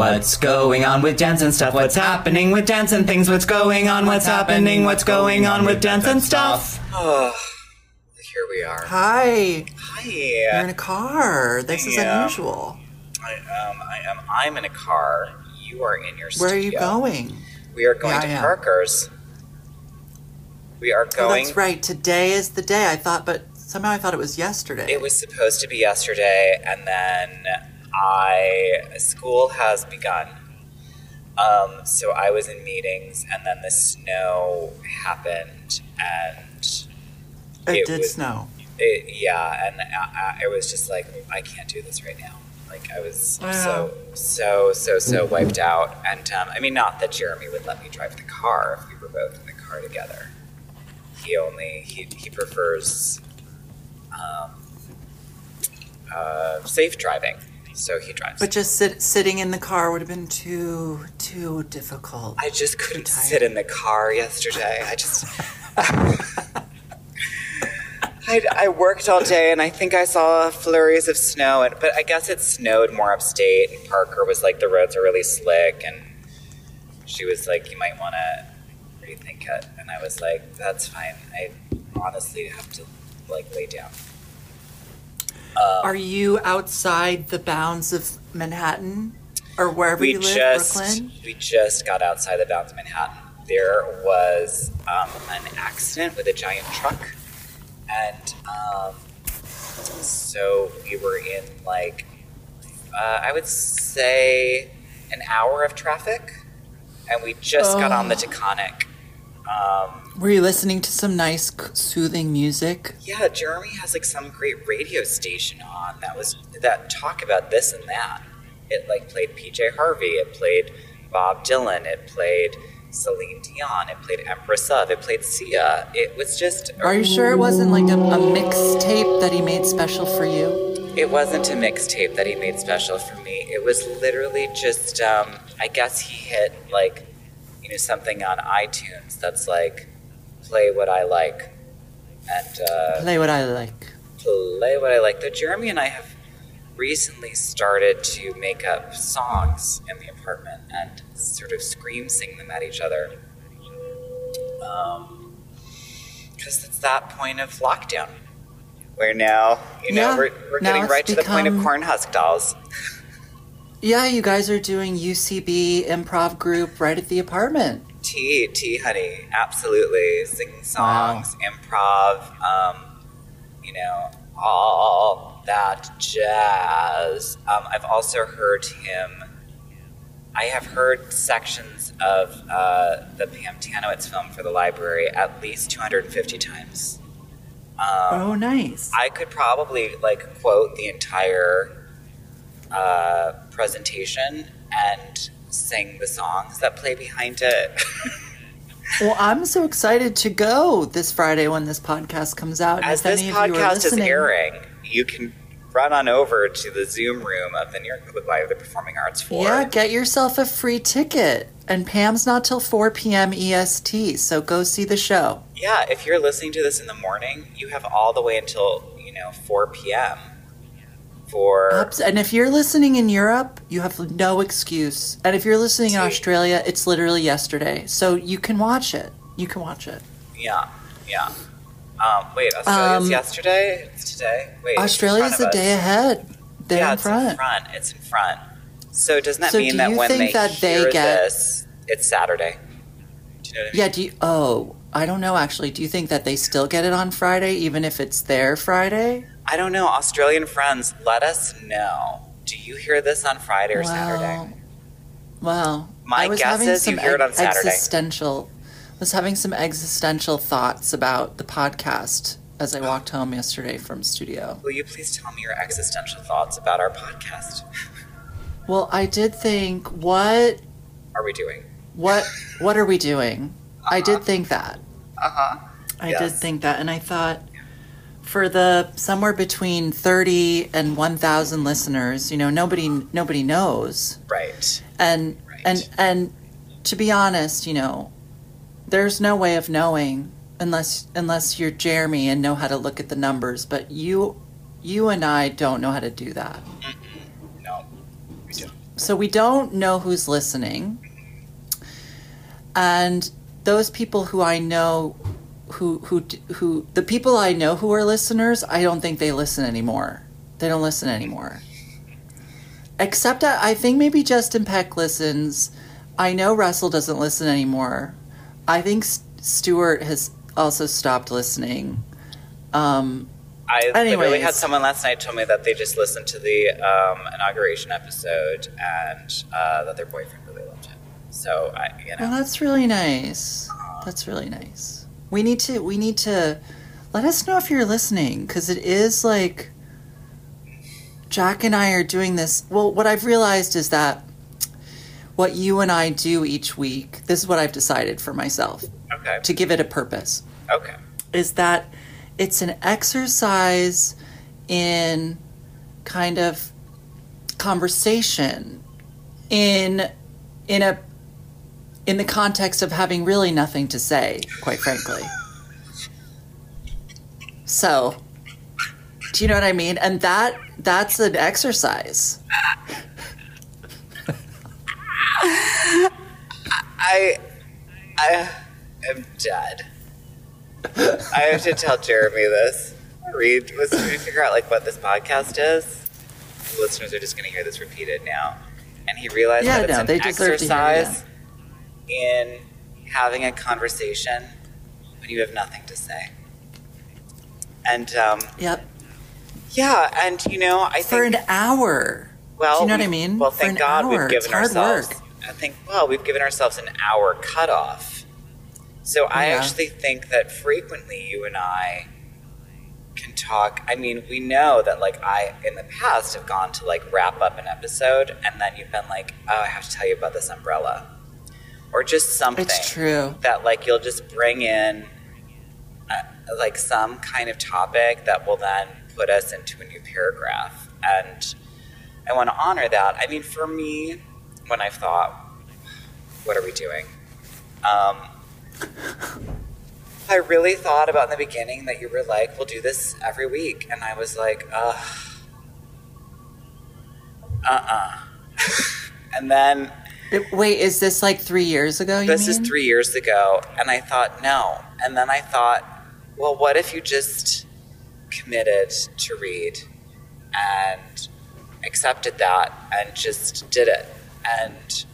What's going on with dance and stuff? What's happening with dance and things? What's going on? What's happening? What's going on with dance and stuff? Oh, here we are. Hi. Hi. You're in a car. This is Yeah. unusual. I, um, I am. I'm in a car. You are in your Where are you studio. going? We are going Yeah, to am. Parker's. We are Oh, going. that's right. Today is the day. I thought, but somehow I thought it was yesterday. It was supposed to be yesterday, and then I school has begun. Um, so I was in meetings, and then the snow happened, and it, it did was- snow. it, yeah, and I, I, it was just like I can't do this right now. Like I was so so so so wiped out, and um, I mean, not that Jeremy would let me drive the car if we were both in the car together. He only he he prefers um, uh, safe driving, so he drives. But just sit, sitting in the car would have been too too difficult. I just couldn't sit in the car yesterday. I just. I, I worked all day and I think I saw flurries of snow, and, but I guess it snowed more upstate. And Parker was like, the roads are really slick, and she was like, you might want to rethink it. And I was like, that's fine. I honestly have to like lay down. Um, Are you outside the bounds of Manhattan or wherever we you live, just Brooklyn? we just got outside the bounds of Manhattan. There was um, an accident with a giant truck, and um, so we were in like uh, I would say an hour of traffic, and we just got on the Taconic. Um, Were you listening to some nice, soothing music? yeah, Jeremy has like some great radio station on that was that talk about this and that. It like played PJ Harvey, it played Bob Dylan, it played Celine Dion, it played Empress of, it played Sia. It was just Are you sure it wasn't like a, a mixtape that he made special for you? It wasn't a mixtape that he made special for me. It was literally just um, I guess he hit like you know something on iTunes that's like play what I like and uh, Play what I like. play what I like. Though Jeremy and I have recently started to make up songs in the apartment and sort of scream sing them at each other. Um, because it's that point of lockdown. Where now, you know, Yeah, we're, we're now getting right to the point of become- corn husk dolls. Yeah, you guys are doing UCB improv group right at the apartment. Tea, tea, honey, absolutely. Singing songs, improv, um, you know, all that jazz. Um, I've also heard him. I have heard sections of uh, the Pam Tanowitz film for the library at least 250 times. Um, Oh, nice. I could probably like quote the entire uh, presentation and sing the songs that play behind it. Well, I'm so excited to go this Friday when this podcast comes out. As if this any of you are podcast is airing, you can run on over to the Zoom room of the New York Public Library of the Performing Arts for Yeah, get yourself a free ticket. And Pam's not till 4 p.m. EST, so go see the show. Yeah, if you're listening to this in the morning, you have all the way until you know 4 p.m. for Abs- And if you're listening in Europe, you have no excuse. And if you're listening in Australia, it's literally yesterday. So you can watch it. You can watch it. yeah, yeah. Um, wait, Australia's Um, yesterday. It's today. Wait, Australia's a day ahead. They're yeah, in front. in front. It's in front. So doesn't that So mean do that when they that they hear get- this, it's Saturday? Do you know I mean? Yeah, do you, oh, I don't know actually. Do you think that they still get it on Friday, even if it's their Friday? I don't know. Australian friends, let us know. Do you hear this on Friday or Saturday? Well, My I was guess having is you hear it on Saturday. existential. was having some existential thoughts about the podcast as I walked home yesterday from studio. Will you please tell me your existential thoughts about our podcast? Well, I did think, what, Are we doing? what, what are we doing? I did think that. Uh huh. I did think that, and I thought for the somewhere between thirty and one thousand listeners, you know, nobody nobody knows, Right. and Right. and and to be honest, you know, there's no way of knowing unless unless you're Jeremy and know how to look at the numbers. But you, you and I don't know how to do that. Mm-hmm. No, we don't. so we don't know who's listening. And those people who I know who who who the people I know who are listeners, I don't think they listen anymore. They don't listen anymore. Except I, I think maybe Justin Peck listens. I know Russell doesn't listen anymore. I think S- Stuart has also stopped listening. Um, I literally had someone last night tell me that they just listened to the um, inauguration episode and uh, that their boyfriend really loved it. So I, you know, Well, that's really nice. That's really nice. We need to we need to let us know if you're listening because it is like Jack and I are doing this. Well, what I've realized is that what you and I do each week, this is what I've decided for myself okay, to give it a purpose, okay, is that it's an exercise in kind of conversation in in a in the context of having really nothing to say, quite frankly. So, do you know what I mean? And that that's an exercise. I, I am dead. I have to tell Jeremy this. Reed was trying to figure out like what this podcast is. The listeners are just going to hear this repeated now, and he realized Yeah, that it's no, an they deserve to hear it, exercise in having a conversation when you have nothing to say. And um, Yep. yeah, and you know, I think For an hour. well, do you know what I mean. Well, thank God hour. we've given It's hard ourselves. work. I think well, we've given ourselves an hour cutoff. So I Yeah. actually think that frequently you and I can talk. I mean, we know that like I in the past have gone to like wrap up an episode, and then you've been like, oh, I have to tell you about this umbrella, or just something It's true. that like you'll just bring in uh, like some kind of topic that will then put us into a new paragraph. And i want to honor that. I mean for me when i've thought what are we doing? Um, i really thought about in the beginning that you were like we'll do this every week. And i was like ugh. Uh-uh. And then wait, is this like three years ago? You this mean? is three years ago and i thought no and then i thought well what if you just committed to read and accepted that and just did it and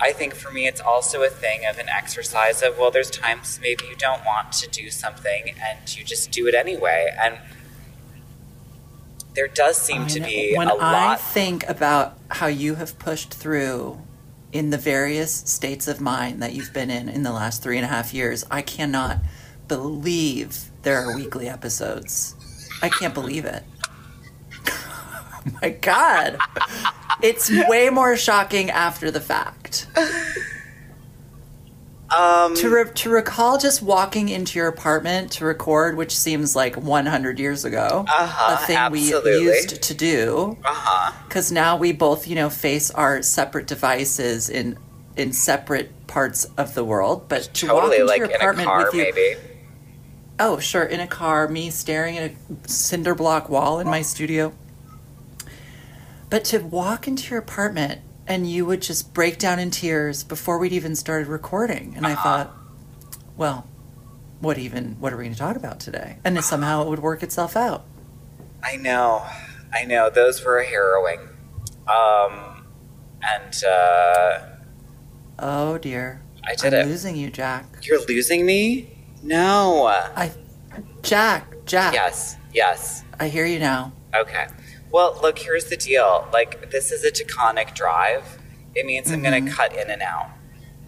i think for me it's also a thing of an exercise of well there's times maybe you don't want to do something and you just do it anyway and there does seem I to know. be when a I lot think about how you have pushed through in the various states of mind that you've been in in the last three and a half years, I cannot believe there are weekly episodes. I can't believe it. oh my God. It's way more shocking after the fact. Um To, re- to recall just walking into your apartment to record, which seems like 100 years ago, Uh-huh, a thing absolutely. we used to do. Uh-huh. Because now we both you know face our separate devices in in separate parts of the world but to walk into like your in a apartment car with you maybe. Oh sure in a car me staring at a cinder block wall in my studio. But to walk into your apartment and you would just break down in tears before we'd even started recording and i Uh-huh. thought well what even what are we going to talk about today and then somehow it would work itself out I know, I know. Those were harrowing. Um, and uh, oh dear I did i'm it. losing you jack You're losing me? No. I, Jack, Jack. Yes, yes. I hear you now. Okay. Well, look, here's the deal. Like, this is a taconic drive. It means I'm going to cut in and out.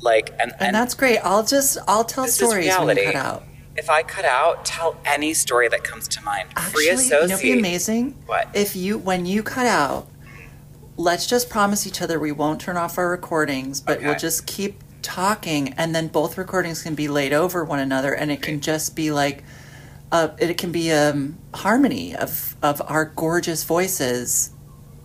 Like, and, Mm-hmm. And, that's great. I'll just I'll tell stories when you cut out. if I cut out, tell any story that comes to mind. Free Actually, you know, it'd be amazing What? if you when you cut out. Let's just promise each other we won't turn off our recordings, but we'll just keep talking, and then both recordings can be laid over one another, and it can just be like, uh, it can be a um, harmony of of our gorgeous voices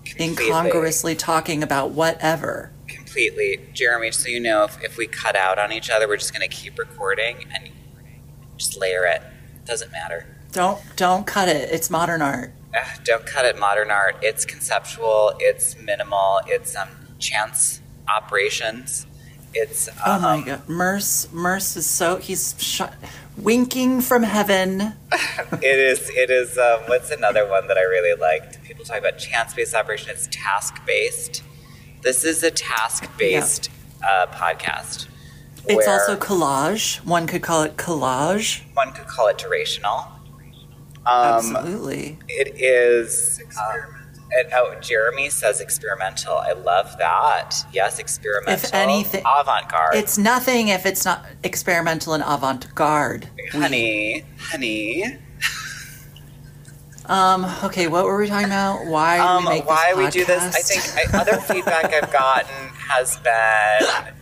Completely. incongruously talking about whatever. Completely. Jeremy, so you know, if, if we cut out on each other, we're just going to keep recording and just layer it. Doesn't matter. Don't don't cut it. It's modern art. Ugh, don't cut it modern art. It's conceptual. It's minimal. It's um. Chance Operations. It's Oh my um, god, Merce, Merce is so he's sh- winking from heaven. It is. It is. Um, what's another one that I really liked? People talk about chance-based operation. It's task-based. This is a task-based uh, podcast. It's also collage. One could call it collage. one could call it durational. Um, Absolutely. it is. Um, oh, Jeremy says experimental. I love that. Yes, experimental. If anything- avant-garde. It's nothing if it's not experimental and avant-garde. honey, honey. Um. Okay. What were we talking about? Why? Um, we make why this we do this? I think I, other feedback I've gotten has been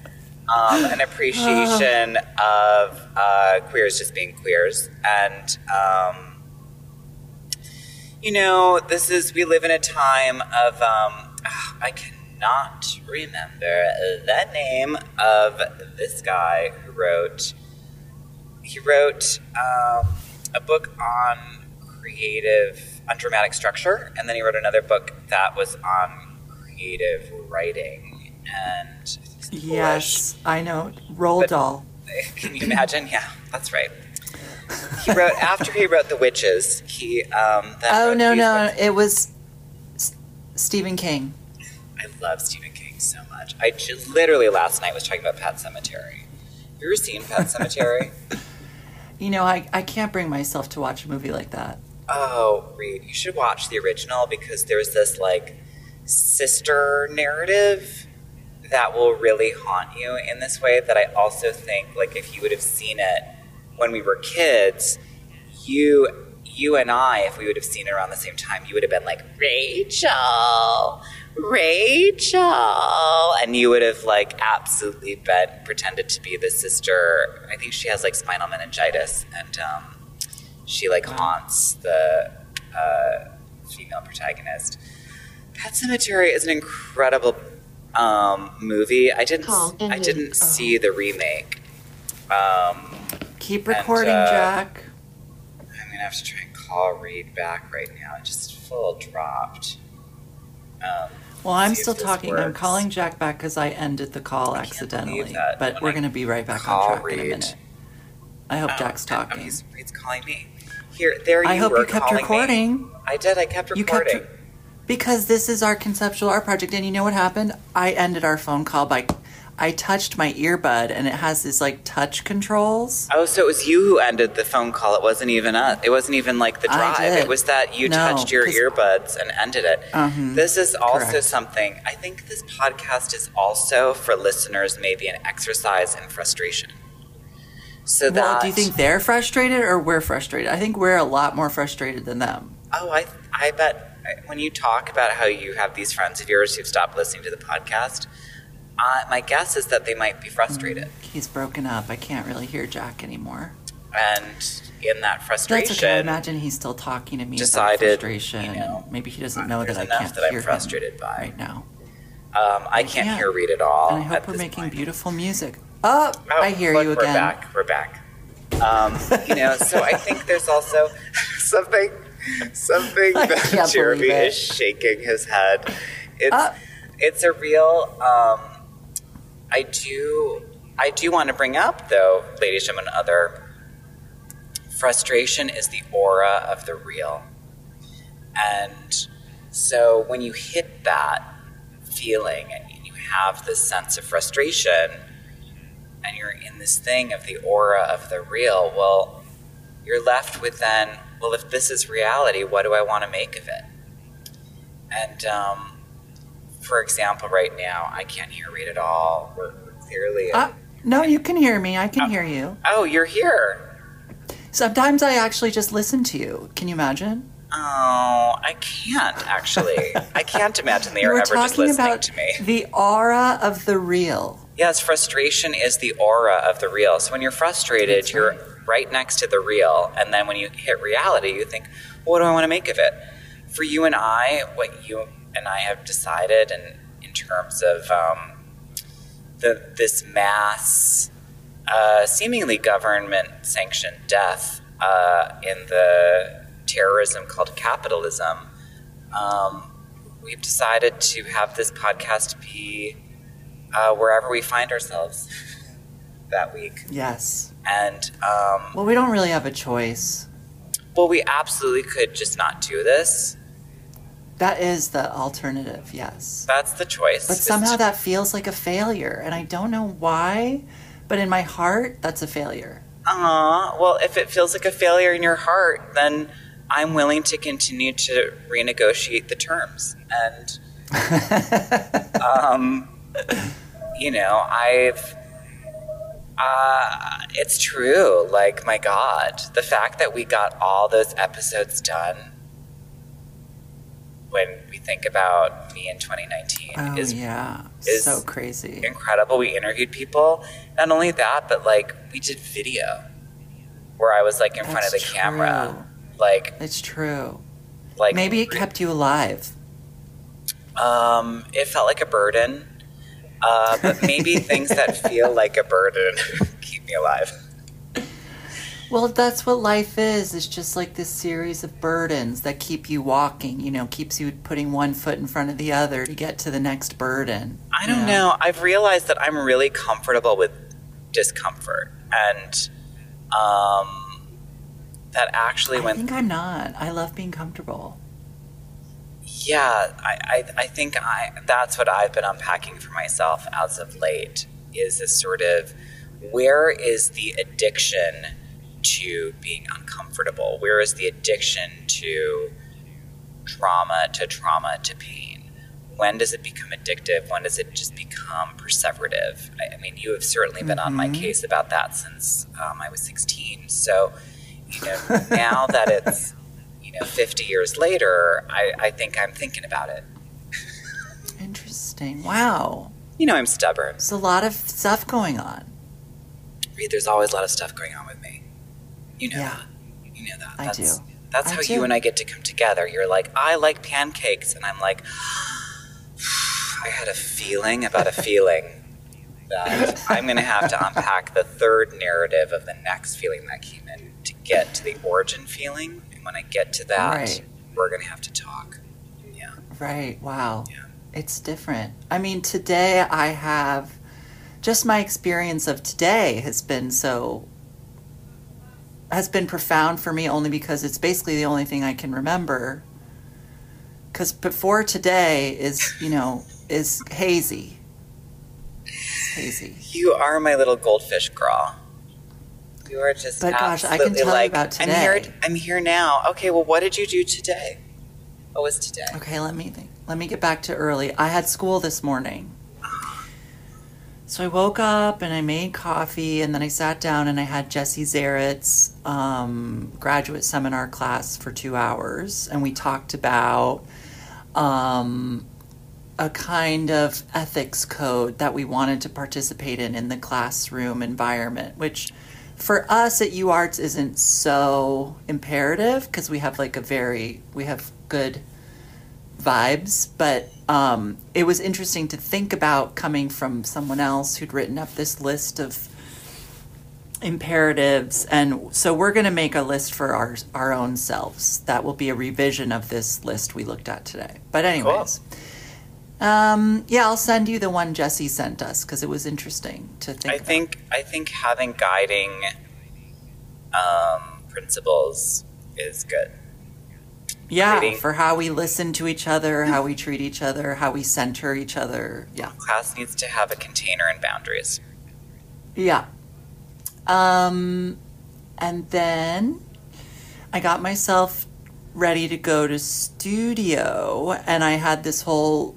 um, an appreciation of uh, queers just being queers, and um, you know, this is we live in a time of um, I cannot remember the name of this guy who wrote. He wrote um, a book on creative, on dramatic structure, and then he wrote another book that was on creative writing. And I think it's Polish. Yes, I know. Roald But- Dahl. Can you imagine? Yeah, that's right. He wrote after he wrote The Witches. He um. Then Oh no no! It was S- Stephen King. I love Stephen King so much. I j- literally last night was talking about Pet Sematary. You ever seen Pet Sematary? You know, I I can't bring myself to watch a movie like that. Oh, Reed, you should watch the original because there's this like sister narrative that will really haunt you in this way that I also think like if you would have seen it when we were kids, you you and I, if we would have seen it around the same time, you would have been like, Rachel, Rachel. And you would have like absolutely been pretended to be the sister. I think she has like spinal meningitis and um she like haunts the uh, female protagonist. Pet Sematary is an incredible um, movie. I didn't. Call I didn't see the remake. Um, Keep And, recording, uh, Jack. I'm gonna have to try and call Reed back right now. It just full dropped. Um, Well, I'm still talking. I'm calling Jack back because I ended the call I accidentally. But When we're going to be right back on track in a minute. I hope oh, Jack's oh, talking. he's, Reed's calling me. Here, there you go. I hope you kept calling me. recording. I did. I kept recording. You kept recording. Because this is our conceptual art project, and you know what happened? I ended our phone call by I touched my earbud, and it has this like touch controls. Oh, so it was you who ended the phone call. It wasn't even us. It wasn't even like the drive. It was that you No, touched your earbuds and ended it. Mhm. This is also Correct. something. I think this podcast is also for listeners maybe an exercise in frustration. So that Well, do you think they're frustrated or we're frustrated? I think we're a lot more frustrated than them. Oh, I I bet when you talk about how you have these friends of yours who've stopped listening to the podcast, uh, my guess is that they might be frustrated. He's broken up. I can't really hear Jack anymore. And in that frustration, That's okay. I imagine he's still talking to me decided, frustration. you know, maybe he doesn't know that I can't that I'm hear frustrated him by. right now. um, I can't can't. hear Reed at all. And I hope we're making point. beautiful music. Oh, Oh, I hear look, you again. We're back. We're back. Um, you know, so I think there's also something, something that Jeremy is shaking his head. It's Uh. it's a real. Um, I do I do want to bring up though, ladies and gentlemen, other frustration is the aura of the real, and so when you hit that feeling and you have this sense of frustration and you're in this thing of the aura of the real, well, you're left with then, well, if this is reality, what do I want to make of it? And um, for example, right now, I can't hear Reed at all. We're, we're clearly. Uh, no, you can hear me. I can hear you. oh, you're here. Sometimes I actually just listen to you. Can you imagine? Oh, I can't actually. I can't imagine they are ever just talking listening about to me. the aura of the real. Yes, frustration is the aura of the real. So when you're frustrated, That's you're right. right next to the real. And then when you hit reality, you think, what do I want to make of it? For you and I, what you and I have decided, and in terms of um, the, this mass, uh, seemingly government sanctioned death uh, in the terrorism called capitalism, um, we've decided to have this podcast be uh, wherever we find ourselves that week. Yes. And, um, Well, we don't really have a choice. well, we absolutely could just not do this. That is the alternative, yes. That's the choice. But somehow that feels like a failure, and I don't know why, but in my heart, that's a failure. Aw, well, if it feels like a failure in your heart, then I'm willing to continue to renegotiate the terms. And, um, you know, I've, uh, it's true. Like, my God, the fact that we got all those episodes done when we think about me in 2019 Oh, is yeah. is- so crazy. incredible. We interviewed people. Not only that, but like we did video where I was like in front of the That's camera. Like It's true. like Maybe it kept you alive. um it felt like a burden. Uh, but maybe things that feel like a burden keep me alive. Well, that's what life is. It's just like this series of burdens that keep you walking, you know, keeps you putting one foot in front of the other to get to the next burden. I don't know. I've realized that I'm really comfortable with discomfort and um that actually when I think I'm not. I love being comfortable. Yeah, I, I, I think I that's what I've been unpacking for myself as of late is this sort of where is the addiction to being uncomfortable? Where is the addiction to trauma, to trauma, to pain? When does it become addictive? When does it just become perseverative? I, I mean, you have certainly been on my Mhm. case about that since um, I was 16. So, you know, now that it's you know 50 years later I, I think i'm thinking about it Interesting. Wow. you know i'm stubborn There's a lot of stuff going on. Reed, there's always a lot of stuff going on with you know Yeah. that you know that I that's, do. that's I how do. you and i get to come together you're like i like pancakes and i'm like i had a feeling about a feeling that i'm going to have to unpack the third narrative of the next feeling that came in to get to the origin feeling and when i get to that Right. we're going to have to talk yeah Right. Wow. Yeah. It's different. I mean, today I have just my experience of today has been so has been profound for me only because it's basically the only thing I can remember. Cuz before today is, you know, is hazy. It's hazy. You are my little goldfish girl. You are just But gosh, I can tell you like, about I'm here. I'm here now. Okay, well, what did you do today? What was today? Okay, let me think. Let me get back to early. I had school this morning. So I woke up and I made coffee and then I sat down and I had Jesse Zaret's um, graduate seminar class for two hours. And we talked about um, a kind of ethics code that we wanted to participate in in the classroom environment, which for us at UArts isn't so imperative because we have like a very we have good vibes, but um, it was interesting to think about coming from someone else who'd written up this list of imperatives and so we're going to make a list for our our own selves that will be a revision of this list we looked at today but anyways um, yeah i'll send you the one jesse sent us because it was interesting to think I about. think I think having guiding um, principles is good. Yeah creating- for how we listen to each other how we treat each other how we center each other yeah Class needs to have a container and boundaries. Yeah. Um, and then I got myself ready to go to studio, and I had this whole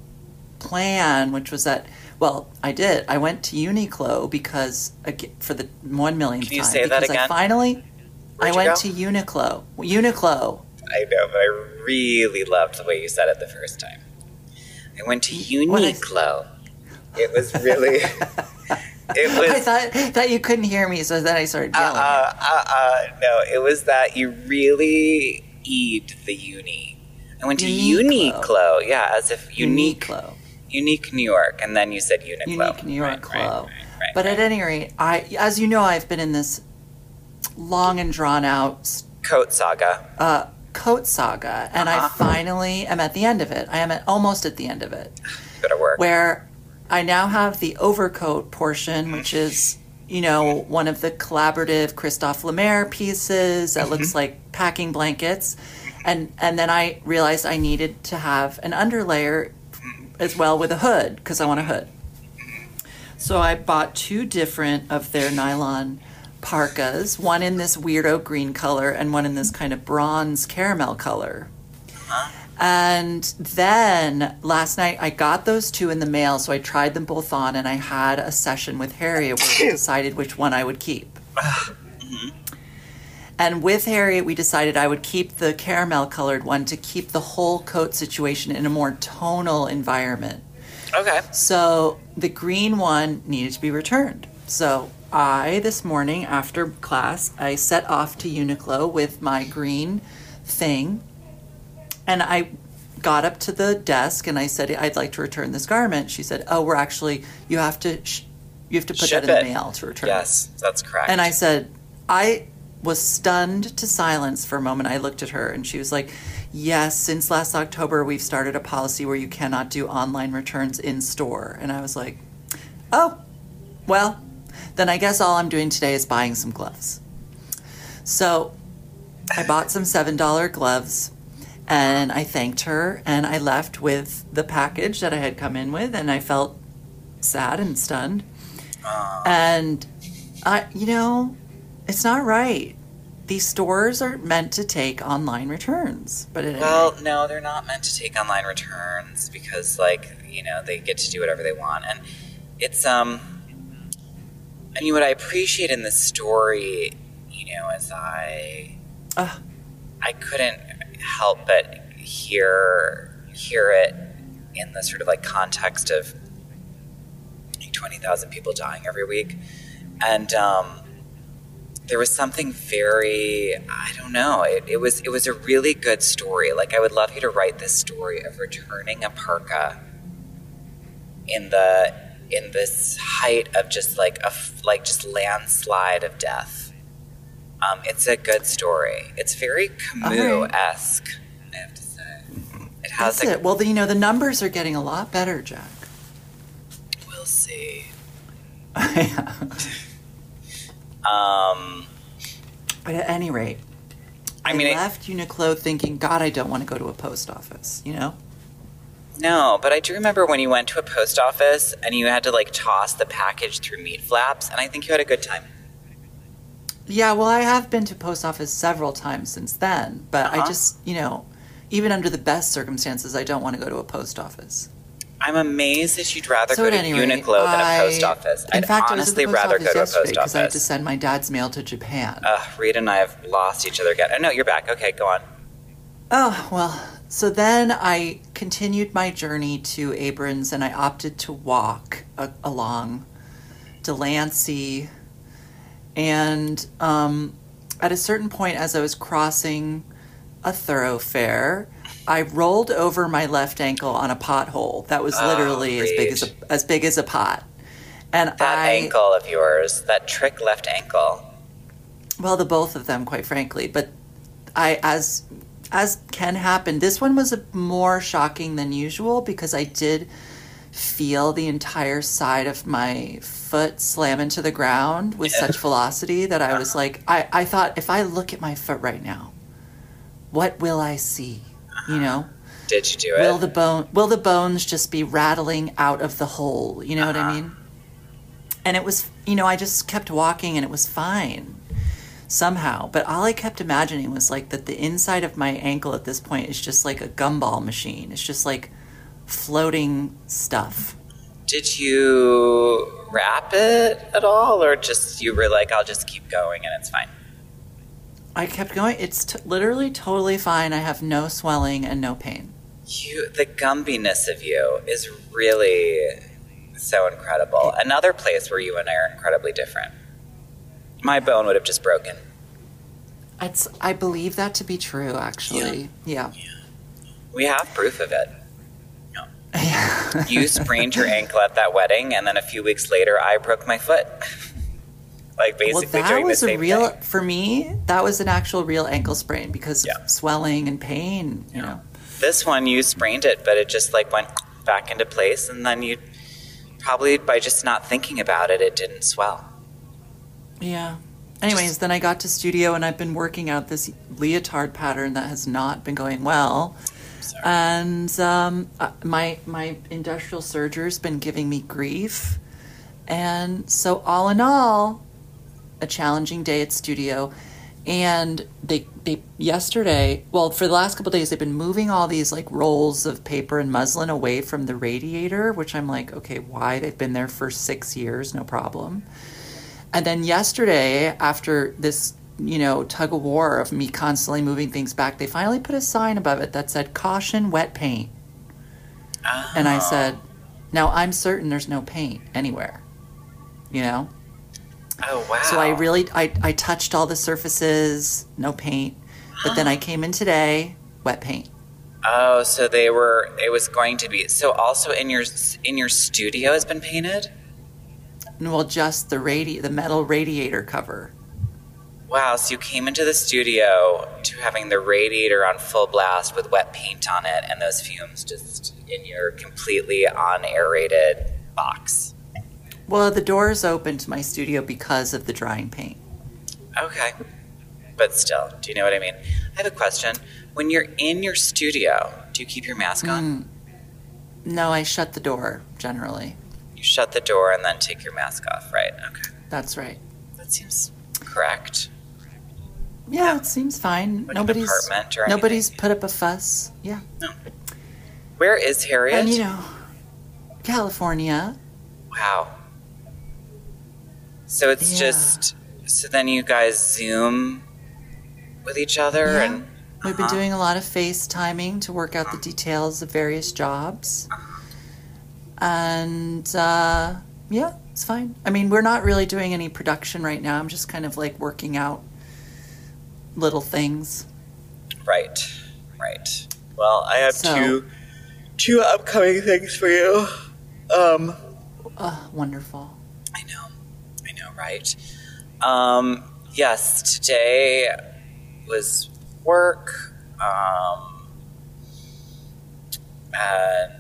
plan, which was that. Well, I did. I went to Uniqlo because for the one millionth Can you time. say that again? I finally, Where'd I went go? to Uniqlo. Uniqlo. I know, but I really loved the way you said it the first time. I went to Uniqlo. It was really. it was. I thought that you couldn't hear me, so then I started Uh, yelling. uh, uh, uh, no, it was that you really eat the uni. I went to Uniqlo. Uniqlo, yeah, as if unique, Uniqlo. unique New York, and then you said Uniqlo. Unique New York Right, right, right, right, But at any rate, I, as you know, I've been in this long and drawn out coat saga. uh, coat saga, and I uh-huh. finally am at the end of it. I am at, almost at the end of it, Better work. where I now have the overcoat portion, mm-hmm. which is you know one of the collaborative Christophe Lemaire pieces that looks mm-hmm. like packing blankets, and and then I realized I needed to have an underlayer as well with a hood because I want a hood. So I bought two different of their nylon parkas, one in this weirdo green color and one in this kind of bronze caramel color. And then last night I got those two in the mail, so I tried them both on and I had a session with Harriet where we decided which one I would keep. And with Harriet, we decided I would keep the caramel colored one to keep the whole coat situation in a more tonal environment. Okay. So the green one needed to be returned. So I, this morning after class, I set off to Uniqlo with my green thing. And I got up to the desk and I said, I'd like to return this garment. She said, Oh, we're actually, you have to, sh- you have to put Ship that in it. the mail to return. Yes, that's correct. And I said, I was stunned to silence for a moment. I looked at her and she was like, Yes, since last October, we've started a policy where you cannot do online returns in store. And I was like, Oh, well, then I guess all I'm doing today is buying some gloves. So I bought some $7 gloves and I thanked her and I left with the package that I had come in with and I felt sad and stunned. And I, you know, it's not right. These stores are meant to take online returns, but it Well, no, they're not meant to take online returns because, like, you know, they get to do whatever they want, and it's um. I mean, what I appreciate in the story, you know, is I Ugh. I couldn't help but hear hear it in the sort of like context of like twenty thousand people dying every week, and um, there was something very I don't know. It, it was it was a really good story. Like I would love you to write this story of returning a parka in the in this height of just like a like just landslide of death. Um, it's a good story. It's very Camus esque. I have to say, it has That's a it. Well, you know, the numbers are getting a lot better, Jack. We'll see. Um, But at any rate, I I, mean, I- left Uniqlo thinking, God, I don't want to go to a post office. You know, no, but I do remember when you went to a post office and you had to like toss the package through meat flaps, and I think you had a good time. Yeah, well, I have been to post office several times since then, but I Uh-huh. just, you know, even under the best circumstances, I don't want to go to a post office. I'm amazed that you'd rather So go to rate, Uniqlo than a post I- office. In I'd fact, honestly I rather go to a post office because I had to send my dad's mail to Japan. Ugh, Reed and I have lost each other again. Oh, no, you're back. Okay, go on. Oh, well, so then I continued my journey to Abrams and I opted to walk a- along Delancey. And um, at a certain point, as I was crossing a thoroughfare, I rolled over my left ankle on a pothole that was Oh, literally as big as a, as big as a pot. And That I, ankle of yours, that trick left ankle. Well, the both of them, quite frankly. But I, as as can happen, this one was a, more shocking than usual because I did feel the entire side of my foot slam into the ground with such velocity that I was like, I, I thought if I look at my foot right now, what will I see? You uh-huh. know, Did you do it? will the bone will the bones just be rattling out of the hole? You know what I uh-huh. mean? And it was, you know, I just kept walking and it was fine somehow. But all I kept imagining was like that the inside of my ankle at this point is just like a gumball machine. It's just like floating stuff. Did you wrap it at all, or just you were like, I'll just keep going and it's fine? I kept going. It's t- literally totally fine. I have no swelling and no pain. You, the gumbiness of you is really so incredible. Another place where you and I are incredibly different. My bone would have just broken. It's, I believe that to be true, actually. Yeah. We have proof of it. Yeah. You sprained your ankle at that wedding, and then a few weeks later, I broke my foot. Like Well, basically that doing was the a real thing. for me. That was an actual real ankle sprain because Yeah. of swelling and pain. You know. This one you sprained it, but it just like went back into place, and then you probably by just not thinking about it, it didn't swell. Yeah. Anyways, then I got to studio and I've been working out this leotard pattern that has not been going well. Sorry. And um, my my industrial serger's been giving me grief, and so all in all, a challenging day at studio. And they they yesterday, well, for the last couple days, they've been moving all these like rolls of paper and muslin away from the radiator, which I'm like, okay, why? They've been there for six years, no problem. And then yesterday, after this, you know, tug of war of me constantly moving things back, they finally put a sign above it that said "Caution, wet paint." And I Oh. said, "Now I'm certain there's no paint anywhere." You know. "Oh wow!" So I really, I, I touched all the surfaces, no paint. But then I came in today, wet paint. Oh, so they were. It was going to be. So also in your in your studio has been painted. And, Well, just the radi- the metal radiator cover. Wow. So you came into the studio to having the radiator on full blast with wet paint on it, and those fumes just in your completely unaerated box. Well, the doors open to my studio because of the drying paint. Okay. But still, do you know what I mean? I have a question. When you're in your studio, do you keep your mask on? Mm. No, I shut the door generally. Shut the door and then take your mask off, right? Okay. That's right. That seems correct. Yeah, it seems fine. Like nobody's apartment or anything. nobody's put up a fuss. Yeah, Where is Harriet? and you know, California. Wow. So it's Yeah. just so then you guys zoom with each other Yeah. and We've been Uh-huh. doing a lot of FaceTiming to work out the details of various jobs. And uh, yeah, it's fine. I mean, we're not really doing any production right now. I'm just kind of like working out little things. right, right. Well, I have So- two two upcoming things for you. Um, Oh, wonderful. I know, I know, right? Um, yes, today was work, um, and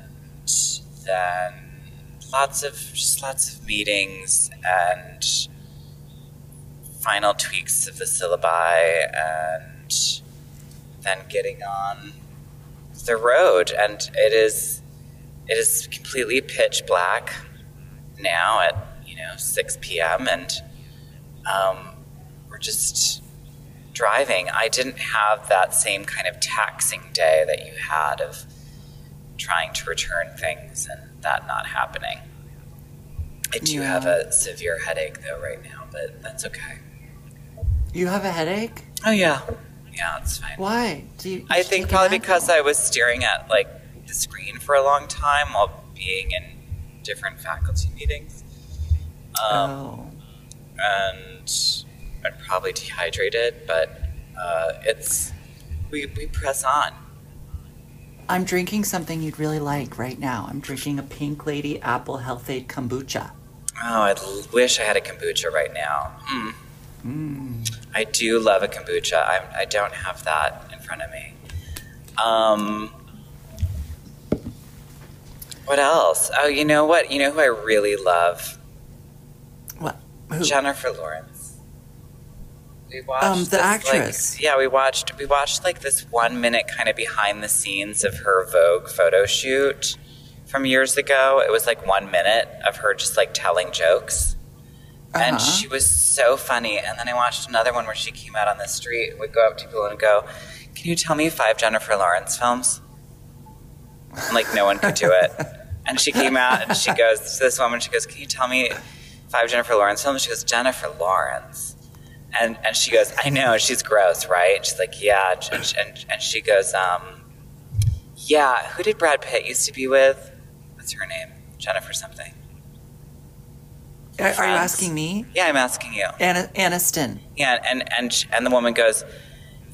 then lots of just lots of meetings and final tweaks of the syllabi, and then getting on the road, and it is it is completely pitch black now at you know 6 p.m. and um, we're just driving. I didn't have that same kind of taxing day that you had of trying to return things and that not happening. I do Yeah. have a severe headache though right now, but that's okay. You have a headache? Oh yeah, yeah, it's fine. Why? Do you? I think probably because I was staring at like the screen for a long time while being in different faculty meetings. Um, oh. and I'm probably dehydrated, but uh, it's we, we press on. I'm drinking something you'd really like right now. I'm drinking a Pink Lady Apple Health-Ade kombucha. Oh, I wish I had a kombucha right now. Mm. I do love a kombucha. I'm, I don't have that in front of me. Um, what else? Oh, you know what? You know who I really love? What? Who? Jennifer Lawrence. We watched Um, the this, like- actress. yeah, we watched we watched like this one minute kind of behind the scenes of her Vogue photo shoot from years ago. It was like one minute of her just like telling jokes. And Uh-huh. she was so funny. And then I watched another one where she came out on the street and would go up to people and go, Can you tell me five Jennifer Lawrence films? And like no one could do it. And she came out and she goes to this woman, she goes, Can you tell me five Jennifer Lawrence films? She goes, Jennifer Lawrence. And and she goes, I know, she's gross, right? She's like, Yeah. And, and, and she goes, um, Yeah, who did Brad Pitt used to be with? What's her name? Jennifer something. Are, are you asking me? Yeah, I'm asking you. Anna, Aniston. Yeah, and and and the woman goes,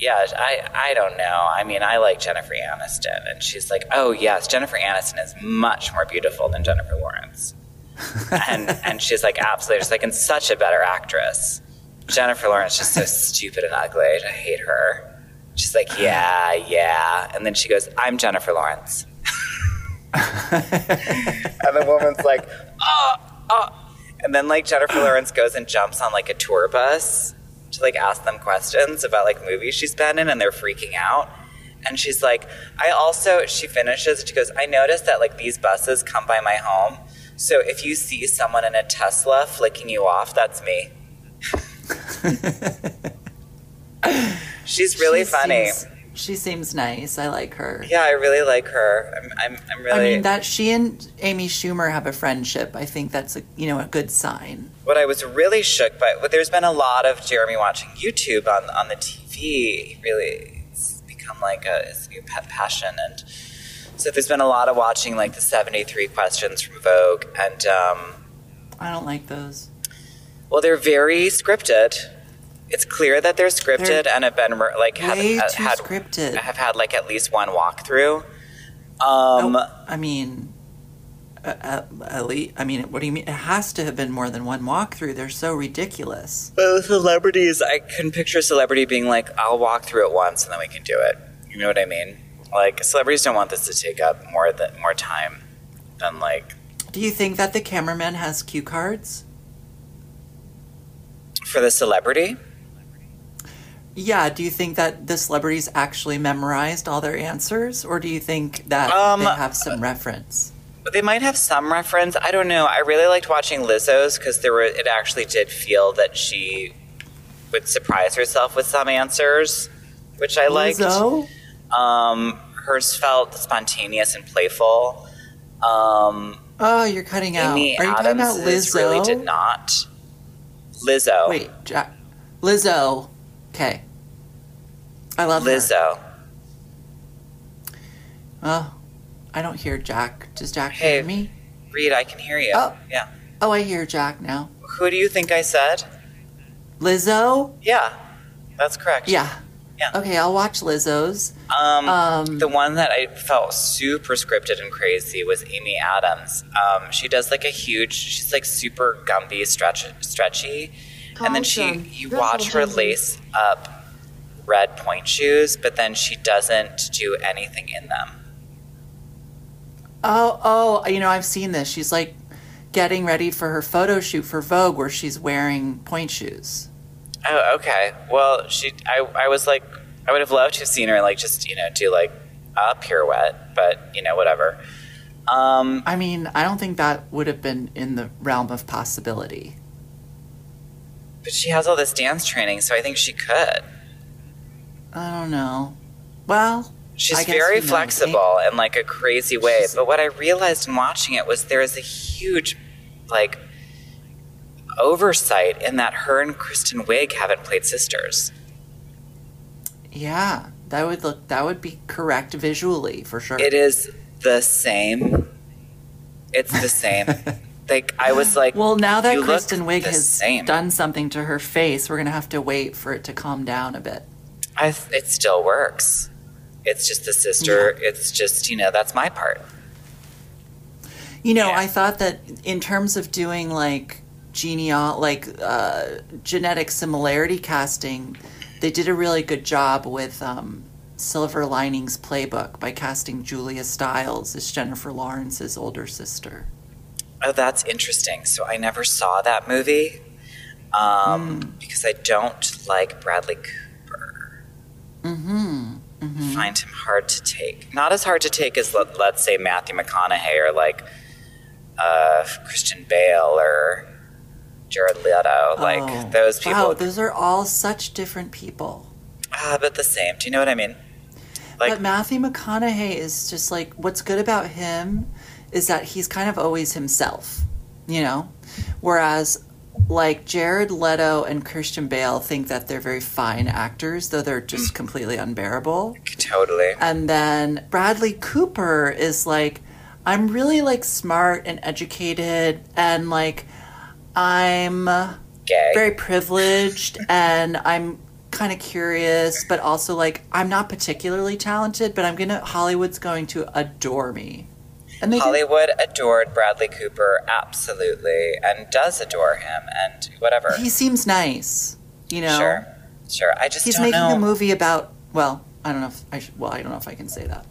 "Yeah, I I don't know. I mean, I like Jennifer Aniston." And she's like, "Oh yes, Jennifer Aniston is much more beautiful than Jennifer Lawrence." and and she's like absolutely just like and such a better actress. Jennifer Lawrence just so stupid and ugly. I hate her. She's like, yeah, yeah, and then she goes, "I'm Jennifer Lawrence," and the woman's like, "Oh, oh," and then like Jennifer Lawrence goes and jumps on like a tour bus to like ask them questions about like movies she's been in, and they're freaking out. And she's like, I also, she finishes, she goes, I noticed that like these buses come by my home. So if you see someone in a Tesla flicking you off, that's me. She's really She funny. seems- she seems nice. I like her. yeah, I really like her. I'm, I'm, I'm really. I mean that she and Amy Schumer have a friendship. I think that's a you know a good sign. what I was really shook by, well, there's been a lot of Jeremy watching YouTube on on the TV. Really, it's become like a his new pet passion, and so there's been a lot of watching like the 73 questions from Vogue, and um, I don't like those. Well, they're very scripted. It's clear that they're scripted They're and have been like have, have too had scripted. have had like at least one walkthrough. Um, Oh, I mean, uh, uh, at least, I mean, what do you mean? It has to have been more than one walkthrough. They're so ridiculous. But with celebrities, I can picture a celebrity being like, I'll walk through it once and then we can do it. You know what I mean? Like, celebrities don't want this to take up more than more time than like Do you think that the cameraman has cue cards? For the celebrity. Yeah. Do you think that the celebrities actually memorized all their answers, or do you think that Um, they have some reference? They might have some reference. I don't know. I really liked watching Lizzo's because there were. It actually did feel that she would surprise herself with some answers, which I liked. Lizzo? Um, hers felt spontaneous and playful. Um, Oh, you're cutting out. Amy Are you talking Adams about Lizzo? really did not. Lizzo. Wait, Jack. Lizzo. Okay. I love her. Lizzo. Oh, I don't hear Jack. Does Jack Hey. hear me? Reed, I can hear you. Oh. Yeah. Oh, I hear Jack now. Who do you think I said? Lizzo? Yeah, that's correct. Yeah. Yeah. Okay, I'll watch Lizzo's. Um, Um, the one that I felt super scripted and crazy was Amy Adams. Um, she does like a huge. She's like super Gumby, stretch, stretchy, and then she you That's watch her awesome. lace up red pointe shoes, but then she doesn't do anything in them. Oh, oh, you know, I've seen this. She's like getting ready for her photo shoot for Vogue where she's wearing pointe shoes. Oh, okay. Well, she. I. I was like, I would have loved to have seen her like just you know do like a pirouette, but you know whatever. Um, I mean, I don't think that would have been in the realm of possibility. but she has all this dance training, so I think she could. I don't know. Well, She's very flexible in like a crazy way. She's- But what I realized in watching it was there is a huge like oversight in that her and Kristen Wiig haven't played sisters. yeah, that would look that would be correct visually for sure. It is the same. It's the same. like I was like, Well, now that Kristen Wiig has same. done something to her face, we're gonna have to wait for it to calm down a bit. I, it still works. It's just the sister. It's just you know that's my part. You know, Yeah. I thought that in terms of doing like geneal like uh, genetic similarity casting, they did a really good job with um, Silver Linings Playbook by casting Julia Stiles as Jennifer Lawrence's older sister. Oh, that's interesting. So I never saw that movie um, Hmm. because I don't like Bradley Cooper. Mm-hmm. I Find him hard to take. Not as hard to take as let, let's say Matthew McConaughey or like uh, Christian Bale or Jared Leto. Like Oh, those people. Wow, those are all such different people. ah, but the same. Do you know what I mean? Like but Matthew McConaughey is just like what's good about him is that he's kind of always himself, you know? Whereas like Jared Leto and Christian Bale think that they're very fine actors, though they're just completely unbearable. totally. And then Bradley Cooper is like, I'm really like smart and educated and like I'm Gay. very privileged and I'm kind of curious, but also like I'm not particularly talented, but I'm gonna Hollywood's going to adore me. And Hollywood adored Bradley Cooper, absolutely, and does adore him, and whatever. he seems nice. You know, Sure, sure. I just he's making know. a movie about. Well, I don't know if I should, well, I don't know if I can say that.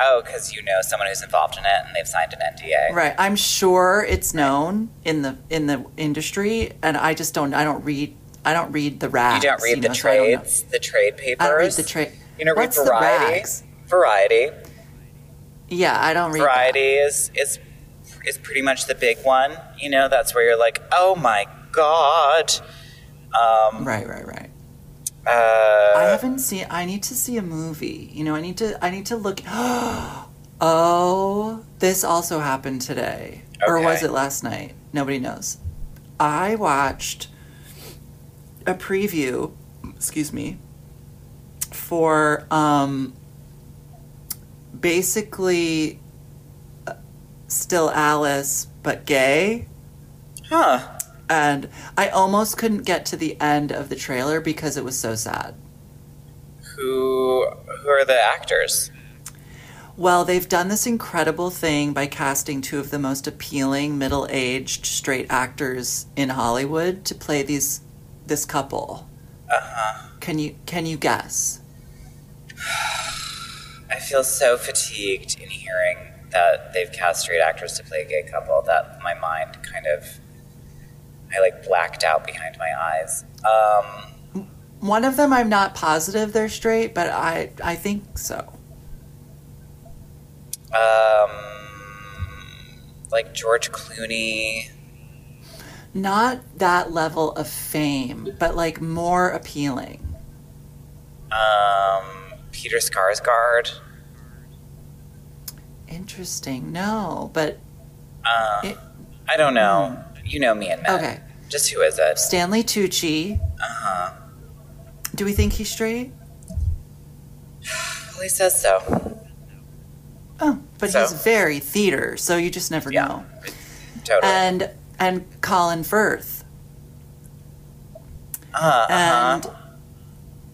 Oh, because you know someone who's involved in it, and they've signed an NDA. Right. I'm sure it's known in the in the industry, and I just don't. I don't read. I don't read the rags. You don't read the know, so know. trades, the trade papers. I don't read the trade. You don't What's read the Variety. rags? Variety. Yeah, I don't read. Variety is is is pretty much the big one. You know, that's where you're like, oh my god. Um, Right, right, right. Uh, I haven't seen. I need to see a movie. You know, I need to. I need to look. oh, this also happened today, or was it last night? Nobody knows. I watched a preview. Excuse me. For um, basically, uh, still Alice but gay. huh. And I almost couldn't get to the end of the trailer because it was so sad. Who who are the actors? Well, they've done this incredible thing by casting two of the most appealing middle-aged straight actors in Hollywood to play these this couple. Uh huh. Can you can you guess? I feel so fatigued in hearing that they've cast straight actors to play a gay couple that my mind kind of I like blacked out behind my eyes. Um, One of them I'm not positive they're straight, but I I think so. um, like George Clooney. Not that level of fame, but like more appealing. Um, Peter Sarsgaard. Interesting. No, but Uh, It- I don't know. You know me and men. okay. Just who is it? Stanley Tucci. Uh huh. Do we think he's straight? Well, he says so. Oh, but So? he's very theater, so you just never Yeah. know. Totally. And and Colin Firth. uh, And uh-huh. and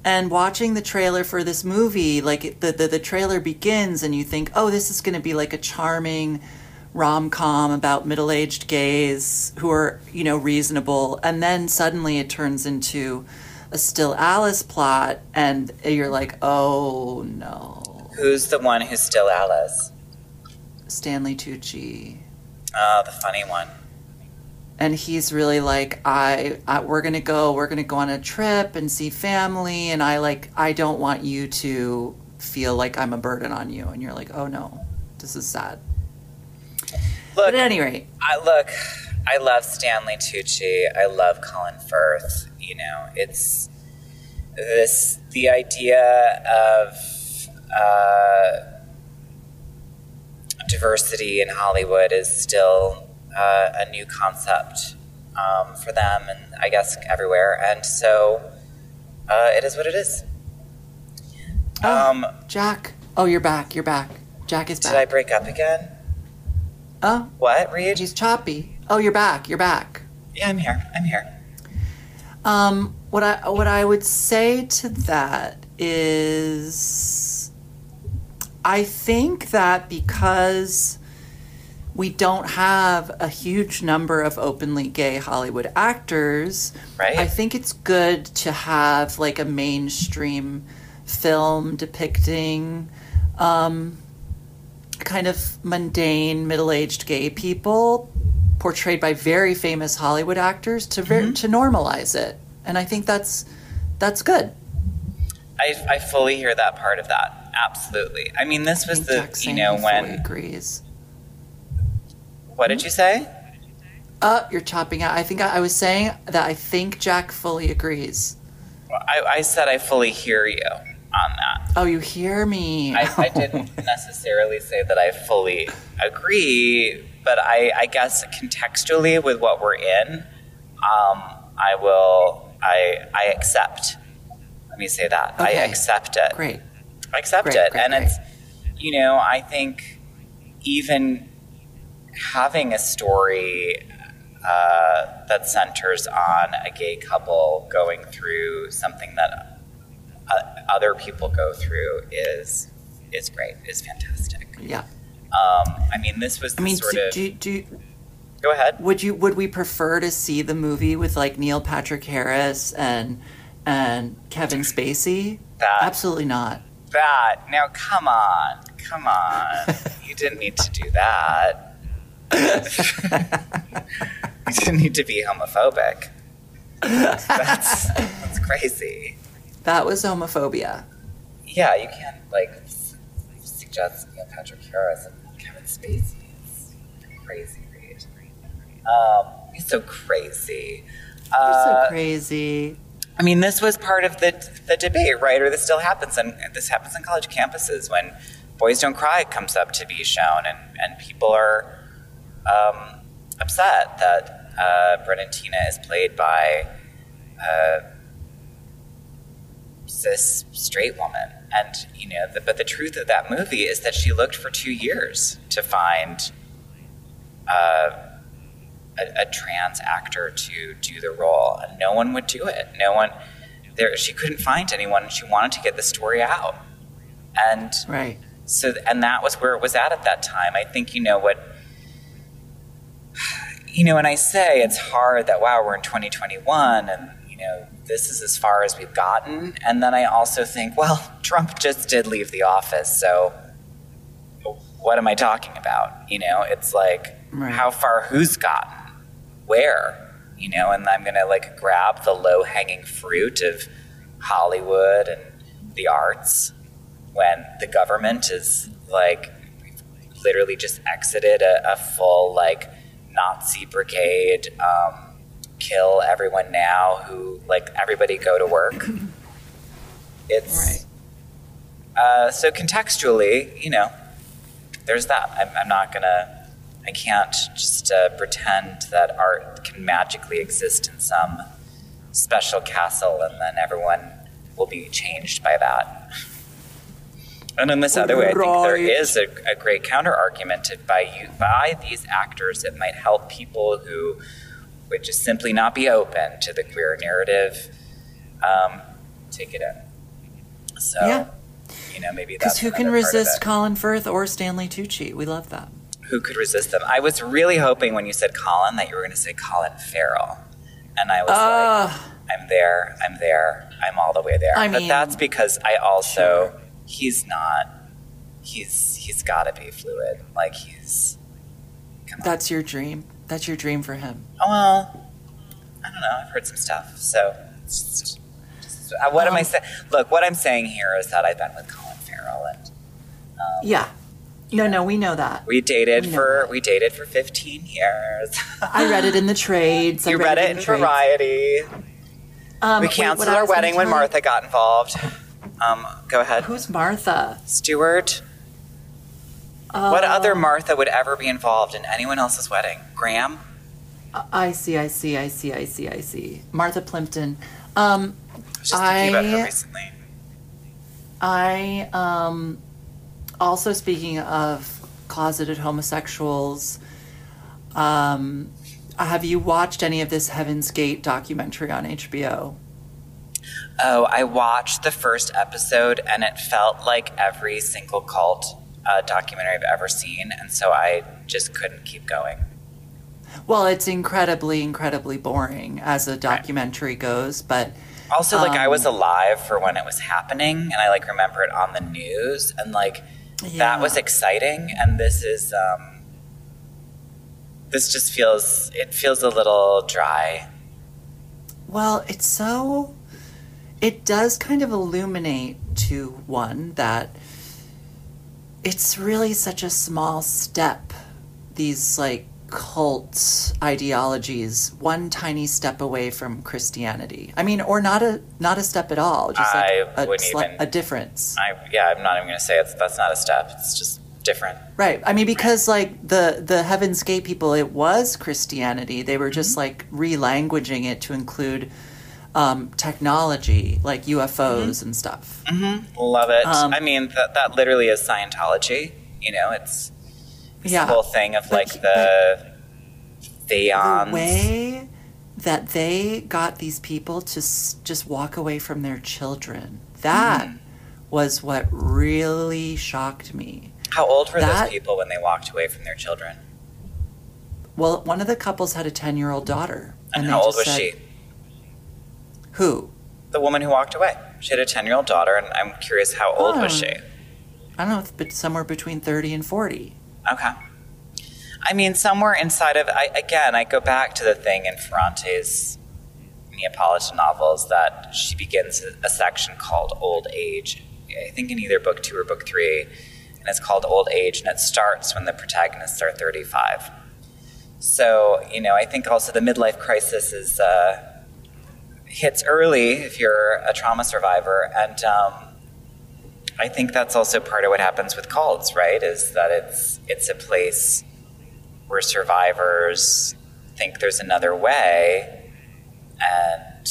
and watching the trailer for this movie, like the, the the trailer begins and you think, "Oh, this is going to be like a charming rom-com about middle-aged gays who are, you know, reasonable." And then suddenly it turns into a Still Alice plot and you're like, "Oh, no." Who's the one who's still Alice? Stanley Tucci. Oh, the funny one. and he's really like I, I we're gonna go we're gonna go on a trip and see family and i like i don't want you to feel like i'm a burden on you and you're like oh no this is sad Look, but at any rate I look. I love Stanley Tucci. I love Colin Firth. You know, it's this the idea of uh, diversity in Hollywood is still uh, a new concept um, for them, and I guess everywhere. And so uh, it is what it is. Oh. Um, jack oh you're back you're back jack is back. did I break up again? Oh What, Reed? he's choppy oh you're back you're back Yeah, I'm here. I'm here. Um, what I what I would say to that is, I think that because we don't have a huge number of openly gay Hollywood actors, Right. I think it's good to have like a mainstream film depicting um, kind of mundane middle-aged gay people portrayed by very famous Hollywood actors to ver- to normalize it, and I think that's that's good. I, I fully hear that part of that. Absolutely. I mean, this was the, Jack's you know, when. agrees. What did you say? Uh, you're chopping out. I think I, I was saying that I think Jack fully agrees. I, I said I fully hear you on that. Oh, you hear me? I, I didn't necessarily say that I fully agree, but I, I guess contextually with what we're in, um, I will, I, I accept. Let me say that. I accept it. Great. I accept Great, it. great, and great. it's, you know, I think even having a story uh, that centers on a gay couple going through something that other people go through is is great, is fantastic. Yeah. Um, I mean, this was the I mean, sort do, of. do, do, go ahead. would you would we prefer to see the movie with like Neil Patrick Harris and and Kevin Spacey? That- Absolutely not. That now, come on, come on. you didn't need to do that. you didn't need to be homophobic. That's that's crazy. That was homophobia. Yeah, you can't like suggest Neil Patrick Harris and Kevin Spacey. It's crazy, Reed. Um, he's so crazy. Uh, so crazy. I mean, this was part of the the debate, right? Or this still happens, and this happens in college campuses when "Boys Don't Cry" comes up to be shown, and and people are um, upset that uh, Brandon Teena is played by a cis straight woman, and you know, the, but the truth of that movie is that she looked for two years to find. Uh, a, a trans actor to do the role, and no one would do it. No one there. She couldn't find anyone, and she wanted to get the story out. And Right. so, and that was where it was at at that time. I think you know what. You know, when I say it's hard that wow, we're in 2021, and you know this is as far as we've gotten, and then I also think, well, Trump just did leave the office, so what am I talking about? You know, it's like Right. how far who's gotten, where, you know, and I'm gonna like grab the low hanging fruit of Hollywood and the arts when the government is like literally just exited a, a full like Nazi brigade, um, kill everyone now who like everybody go to work. It's uh, so contextually, you know, there's that. I'm, I'm not gonna, I can't just uh, pretend that art can magically exist in some special castle and then everyone will be changed by that. And in this other way, I think there is a, a great counter argument by you by these actors. It might help people who would just simply not be open to the queer narrative. Um, take it in. So, Yeah. you know, maybe that's Because who can another part of resist. Colin Firth or Stanley Tucci? We love that. Who could resist them? I was really hoping when you said Colin that you were going to say Colin Farrell, and I was like, Uh, I'm there, I'm there, I'm all the way there. I but mean, that's because I also he's not. He's he's got to be fluid. Like he's. That's your dream. That's your dream for him. Oh, well, I don't know. I've heard some stuff. So, just, just- uh, what am I Um, saying? Look, what I'm saying here is that I've been with Colin Farrell, and um, Yeah. No, no, we know that. we dated We for that. we dated for 15 years. I read it in the trades. You read it in in. Variety. Um, we wait, canceled I our wedding when Martha got involved. Um, go ahead. Who's Martha? Stewart. Uh, what other Martha would ever be involved in anyone else's wedding? Graham? I see, I see, I see, I see, I see. Martha Plimpton. Um, I was just thinking about her recently. I um, also speaking of closeted homosexuals. Um, have you watched any of this Heaven's Gate documentary on HBO? Oh, I watched the first episode and it felt like every single cult uh, documentary I've ever seen, and so I just couldn't keep going. Well, it's incredibly, incredibly boring as a documentary goes, but Also, like I was Um, alive for when it was happening, and I like remember it on the news, and like yeah. that was exciting. And this is, um, this just feels it feels a little dry. Well, it's so. It does kind of illuminate to one that it's really such a small step, these like cult ideologies, one tiny step away from Christianity. I mean, or not a not a step at all, just like I a, wouldn't sli- even- a difference. I yeah, I'm not even gonna say it's that's not a step. It's just different. Right. I mean, because like the the Heaven's Gate people, it was Christianity. They were just mm-hmm. like relanguaging it to include um, technology, like UFOs and stuff. Love it. Um, I mean, that that literally is Scientology. You know, it's this Yeah. whole thing of But- like the The way that they got these people to s- just walk away from their children, that was what really shocked me. How old were That- those people when they walked away from their children? Well, one of the couples had a 10 year old daughter. And, they how old was said- she? Who? The woman who walked away. She had a 10 year old daughter, and I'm curious how old was Oh. she? I don't know, but somewhere between 30 and 40. Okay. I mean, somewhere inside of, I, again, I go back to the thing in Ferrante's Neapolitan novels that she begins a, a section called Old Age. I think in either book two or book three, and it's called Old Age, and it starts when the protagonists are 35. So, you know, I think also the midlife crisis is uh, hits early if you're a trauma survivor, and um, I think that's also part of what happens with cults, right? Is that it's it's a place where survivors think there's another way, and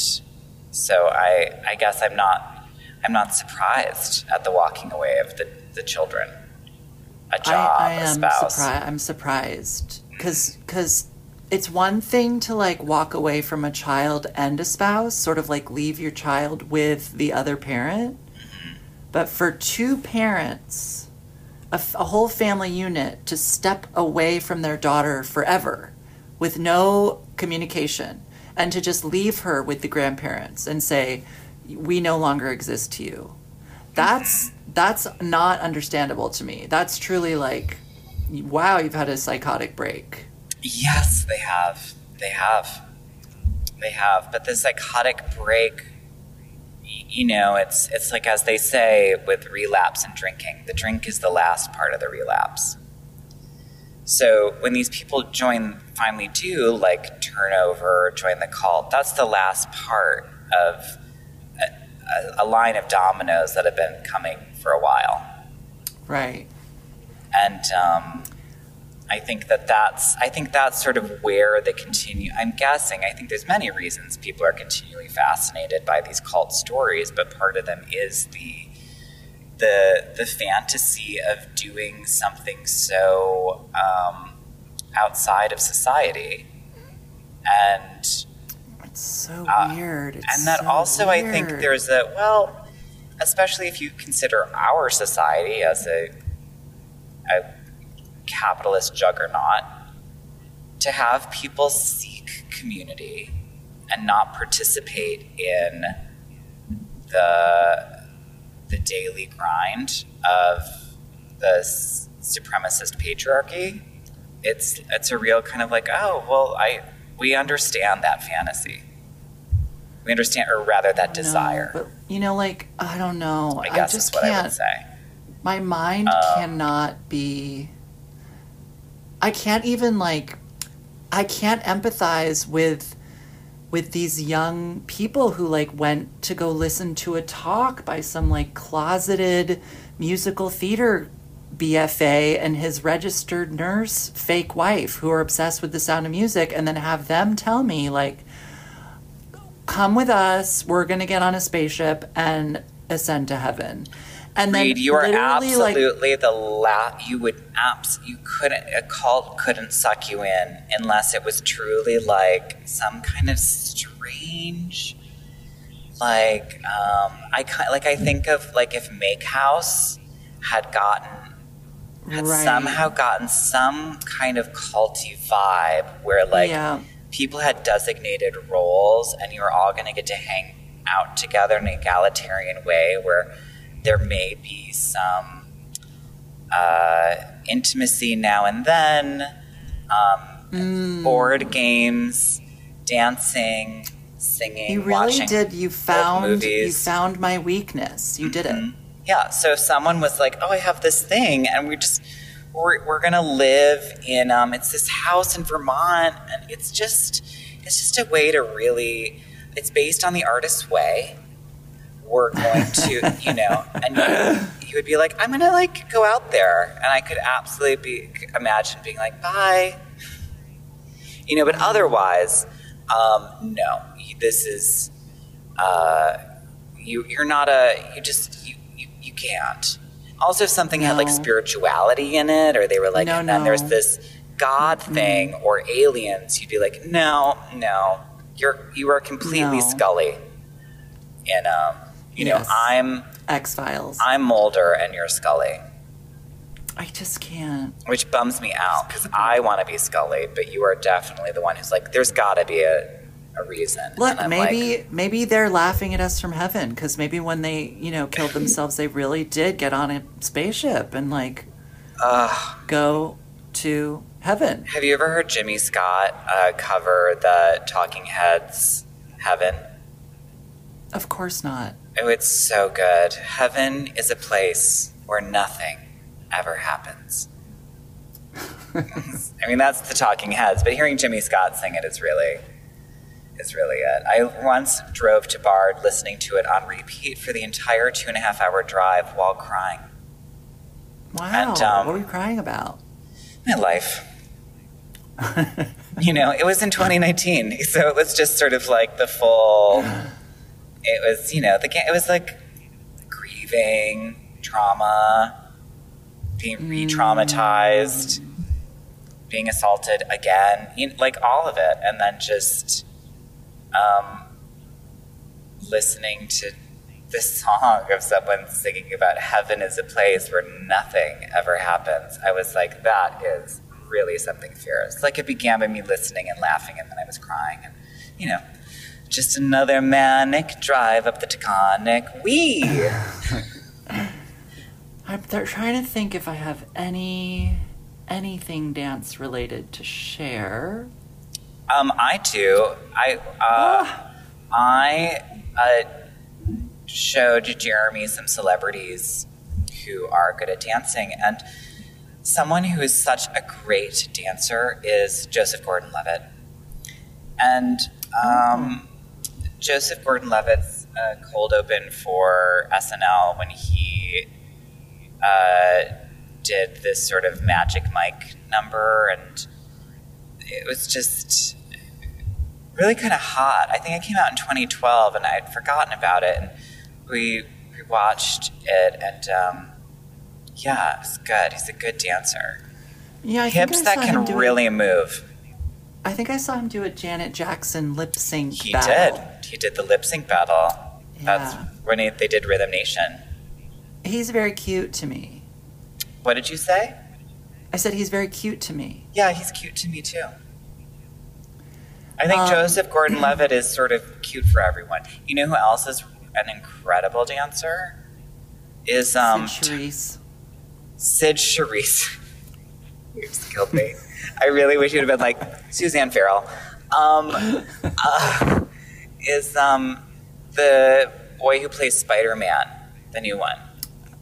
so I I guess I'm not I'm not surprised at the walking away of the, the children, a job, I, I a am spouse. surprised. I'm surprised because because it's one thing to like walk away from a child and a spouse, sort of like leave your child with the other parent. Mm-hmm. But for two parents, a, f- a whole family unit to step away from their daughter forever with no communication and to just leave her with the grandparents and say, we no longer exist to you. That's that's not understandable to me. That's truly like, wow, you've had a psychotic break. Yes, they have. They have. They have. But the psychotic break, you know, it's it's like as they say with relapse and drinking. The drink is the last part of the relapse. So when these people join, finally do like turn over, join the cult. That's the last part of a, a, a line of dominoes that have been coming for a while Right. and um, I think that that's I think that's sort of where the continue. I'm guessing. I think there's many reasons people are continually fascinated by these cult stories, but part of them is the the the fantasy of doing something so um, outside of society, and It's so Uh, weird. It's and that so also I think there's a well, especially if you consider our society as a a capitalist juggernaut, to have people seek community and not participate in the the daily grind of the supremacist patriarchy. It's it's a real kind of like oh well I we understand that fantasy. We understand, or rather, that desire. but you know, like I don't know. I guess just is what can't. would say. My mind Um, cannot be. I can't even like. I can't empathize with with these young people who like went to go listen to a talk by some like closeted musical theater BFA and his registered nurse fake wife who are obsessed with the sound of music and then have them tell me like come with us we're going to get on a spaceship and ascend to heaven and then Reed, you are literally, like, absolutely the last. You would abs. You couldn't. A cult couldn't suck you in unless it was truly like some kind of strange. Like um, I like I think of like if Make House had gotten had Right. somehow gotten some kind of culty vibe where like yeah people had designated roles and you were all going to get to hang out together in an egalitarian way where there may be some uh, intimacy now and then, um, Mm. board games, dancing, singing, you really watching. did you found you found my weakness you did it Mhm. Yeah, so if someone was like, "Oh, I have this thing," and we just we're, we're gonna live in um, it's this house in Vermont, and it's just it's just a way to really. It's based on the artist's way. We're going to, you know, and you, you would be like, "I'm gonna like go out there," and I could absolutely be imagine being like, "Bye," you know, but otherwise, um, no, this is. Uh, you you're not a you just you you, you can't. Also if something had like spirituality in it or they were like No, and then there's this god thing or aliens you'd be like no no. You're you are completely No. scully. And um you know Yes. i'm X Files. i'm mulder and you're scully I just can't. which bums me out because I want to be Scully, but you are definitely the one who's like, there's got to be a, a reason. Look, maybe like, maybe they're laughing at us from heaven because maybe when they you know killed themselves, they really did get on a spaceship and like Ugh. go to heaven. have you ever heard Jimmy Scott uh, cover the Talking Heads Heaven? Of course not. Oh, it's so good. Heaven is a place where nothing ever happens. I mean, that's the Talking Heads, but hearing Jimmy Scott sing it is really, is really it. I once drove to Bard listening to it on repeat for the entire two and a half hour drive while crying. Wow. And, um, what were you crying about? My life. you know, it was in 2019, so it was just sort of like the full. It was, you know, the it was like grieving, trauma, being re-traumatized, being assaulted again, you know, like all of it, and then just um, listening to the song of someone singing about heaven is a place where nothing ever happens. I was like, that is really something fierce. Like it began by me listening and laughing, and then I was crying, and you know, just another manic drive up the Taconic. We. I'm th- trying to think if I have any anything dance related to share. Um, I do. I uh, I uh, showed Jeremy some celebrities who are good at dancing, and someone who is such a great dancer is Joseph Gordon-Levitt. And um, Joseph Gordon-Levitt's uh, cold open for SNL when he uh, did this sort of Magic Mike number, and it was just really kind of hot. I think it came out in 2012, and I'd forgotten about it. And we we watched it, and um, yeah, it was good. He's a good dancer. Yeah, I Hips that can really It, move. I think I saw him do a Janet Jackson lip sync. He battle. did. He did the lip sync battle. That's Yeah. when he, they did Rhythm Nation. He's very cute to me. What did you say? I said he's very cute to me. Yeah, he's cute to me too. I think Um, Joseph Gordon Levitt is sort of cute for everyone. You know who else is an incredible dancer? Is um Cyd Charisse. Cyd Charisse. you just killed me. I really wish you'd have been like Suzanne Farrell. Um, uh, is um the boy who plays Spider Man, the new one.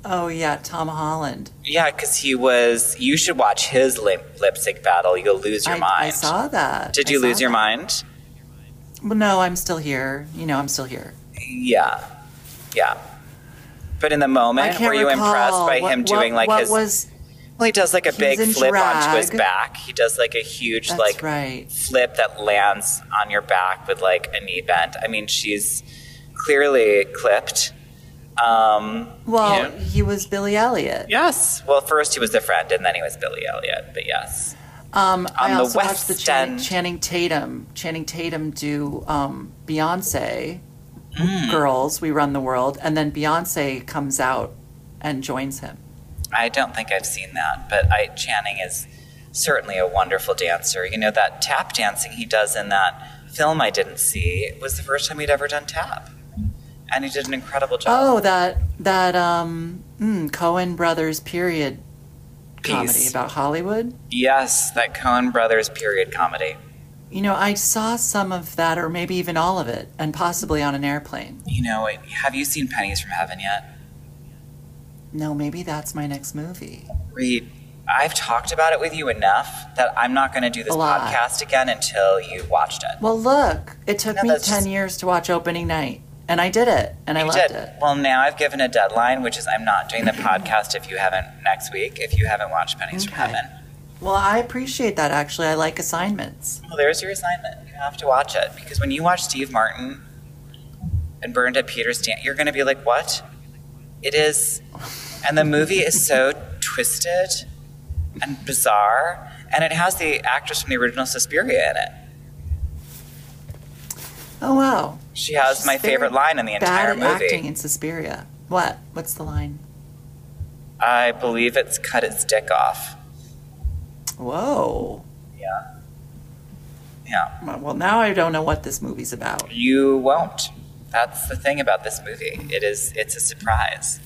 Oh yeah, Tom Holland. Yeah, because he was. You should watch his lip, lip sync battle. You'll lose your I, mind. I saw that. Did you lose your that. mind? Well, no, I'm still here. You know, I'm still here. Yeah, yeah. But in the moment, were you recall impressed by what- him doing what- like what his? was well, he does like a he's big in flip onto his back. He does like a huge That's like right. flip that lands on your back with like a knee bend. I mean, she's clearly clipped. Um, Well, you know. he was Billy Elliot. yes. Well, first he was the friend, and then he was Billy Elliot. But yes. Um, I On the also watched the West Channing, Channing Tatum. Channing Tatum do um, Beyonce. Mm. Girls, we run the world, and then Beyonce comes out and joins him. I don't think I've seen that, but I, Channing is certainly a wonderful dancer. You know, that tap dancing he does in that film I didn't see was the first time he'd ever done tap. And he did an incredible job. Oh, that that um, mm, Coen Brothers period comedy about Hollywood. Yes, that Coen Brothers period comedy. You know, I saw some of that, or maybe even all of it, and possibly on an airplane. You know, have you seen Pennies from Heaven yet? No, maybe that's my next movie. Reed, I've talked about it with you enough that I'm not going to do this podcast again until you watched it. Well, look, it took No, me 10 just- years to watch opening night, and I did it, and I loved did. it. Well, now I've given a deadline, which is I'm not doing the podcast if you haven't next week. If you haven't watched Pennies from Heaven, Well, I appreciate that, actually. I like assignments. well, there's your assignment. You have to watch it because when you watch Steve Martin and Bernadette Peters dance, you're going to be like, "What? It is," and the movie is so twisted and bizarre, and it has the actress from the original Suspiria in it. Oh, wow. She has She's my favorite line in the Bad entire at movie. acting in Suspiria. What? What's the line? I believe it's cut its dick off. Whoa. Yeah. Yeah. Well, now I don't know what this movie's about. You won't. That's the thing about this movie. It is it's a surprise.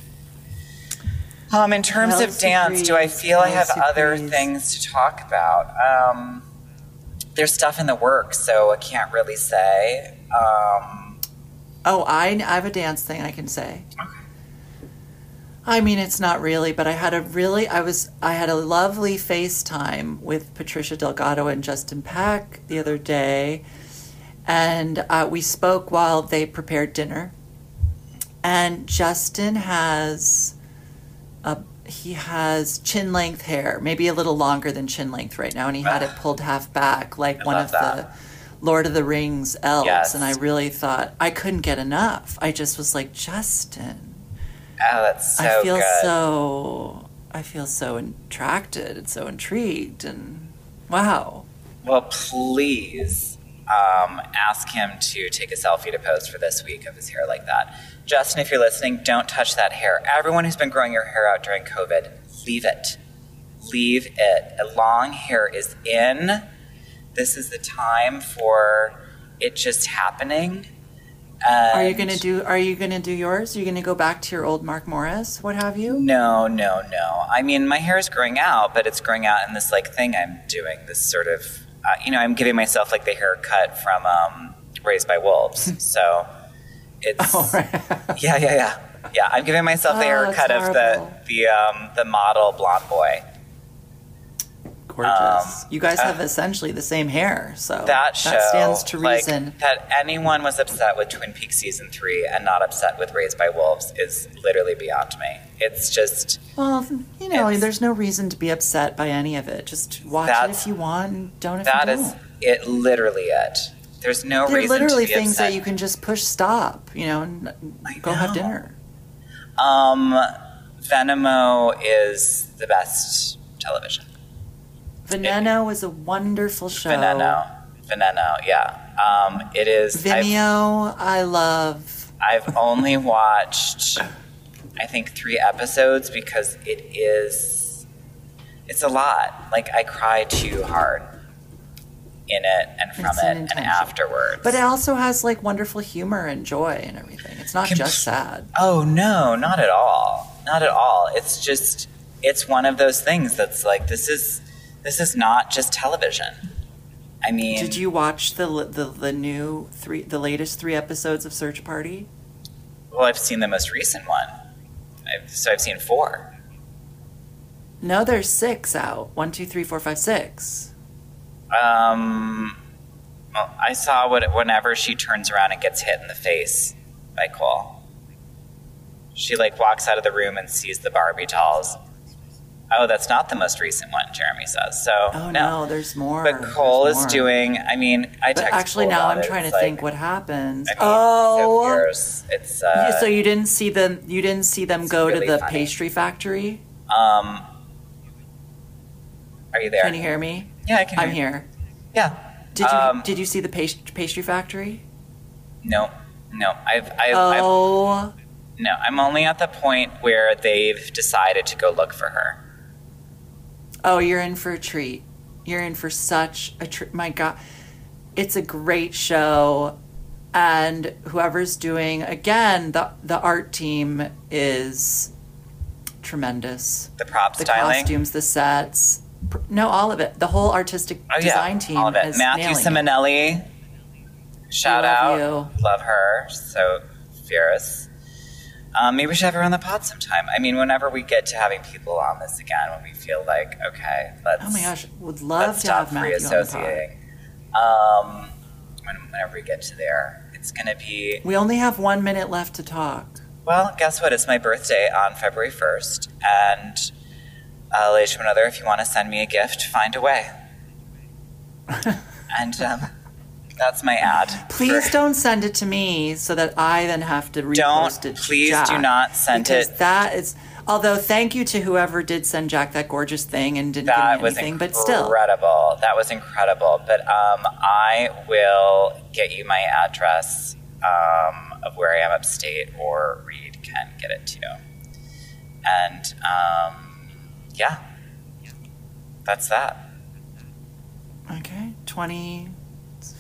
Um, in terms of dance, do I feel I have other things to talk about? Um, there's stuff in the works, so I can't really say. Um, Oh, I, I have a dance thing I can say. I mean, it's not really, but I had a really, I was, I had a lovely FaceTime with Patricia Delgado and Justin Peck the other day, and uh, we spoke while they prepared dinner. And Justin has a he has chin length hair, maybe a little longer than chin length right now, and he had it pulled half back like I one of that. the Lord of the Rings elves. Yes. And I really thought I couldn't get enough. I just was like, Justin, oh, that's so I feel good. so I feel so attracted and so intrigued and wow. Well, please um, ask him to take a selfie to post for this week of his hair like that. Justin, if you're listening, don't touch that hair. Everyone who's been growing your hair out during COVID, leave it. Leave it. A long hair is in. This is the time for it just happening. Are you gonna do are you gonna do yours? Are you gonna go back to your old Mark Morris? What have you? No, no, no. I mean, my hair is growing out, but it's growing out in this like thing I'm doing. This sort of, uh, you know, I'm giving myself like the haircut from um, Raised by Wolves. so it's Oh, right. yeah, yeah, yeah, yeah. I'm giving myself the Oh, it's haircut of the the um, the model blonde boy. Gorgeous. Um, you guys uh, have essentially the same hair, so That show, stands to like, that anyone was upset with Twin Peaks season three and not upset with Raised by Wolves is literally beyond me. It's just Well, you know, there's no reason to be upset by any of it. Just watch it if you want, and don't if that you don't. it. Literally it. There's no They're reason literally to be things upset. that you can just push stop, you know, and go have dinner. Um, Veneno is the best television. Veneno is a wonderful show. Veneno, Veneno, yeah. Um, it is. I've, Vimeo, I love. I've only watched, I think, three episodes because it is. It's a lot. Like I cry too hard in it and from It's it an and afterwards. But it also has like wonderful humor and joy and everything. It's not Can- just sad. Oh no, not at all. Not at all. It's just it's one of those things that's like this is this is not just television. I mean, Did you watch the the the new three the latest three episodes of Search Party? well, I've seen the most recent one. I've, so I've seen four. No, there's six out. One, two, three, four, five, six. Um, well, I saw what whenever she turns around and gets hit in the face by Cole. She like walks out of the room and sees the Barbie dolls. Oh, that's not the most recent one, Jeremy says. So Oh no, there's more. But Cole There's is more. doing. I mean, I But text actually, Cole now I'm it. trying to like, think what happens. I mean, oh, so it's. Yeah, Uh, so you didn't see them? You didn't see them go really to the funny. pastry factory? um, are you there? Can you hear me? Yeah, I can. I'm hear here. Yeah. Did you Um, Did you see the past- pastry factory? No, no. I've. I've, I've Oh, no. I'm only at the point where they've decided to go look for her. oh, you're in for a treat. You're in for such a treat. My God, it's a great show, and whoever's doing again the the art team is tremendous. The prop The styling. costumes, the sets. No, all of it. The whole artistic Oh design yeah, team all of it. is Matthew. Simonelli. Shout love out. you. Love her. So fierce. Um, maybe we should have her on the pod sometime. I mean, whenever we get to having people on this again, when we feel like, okay, let's. Oh my gosh, would love to stop have Matthew on the pod. reassociating. Um, when, whenever we get to there, it's gonna be. We only have one minute left to talk. Well, guess what? It's my birthday on February first, and uh, another, if you want to send me a gift, find a way. and um, that's my ad. Please for- don't send it to me so that I then have to repost it. to Please do not send it. because it. That is. Although, thank you to whoever did send Jack that gorgeous thing and didn't That give me was anything, incredible. but still. Incredible. That was incredible. But um, I will get you my address um, of where I am upstate, or Reed can get it too. And um, yeah, that's that. Okay, 20,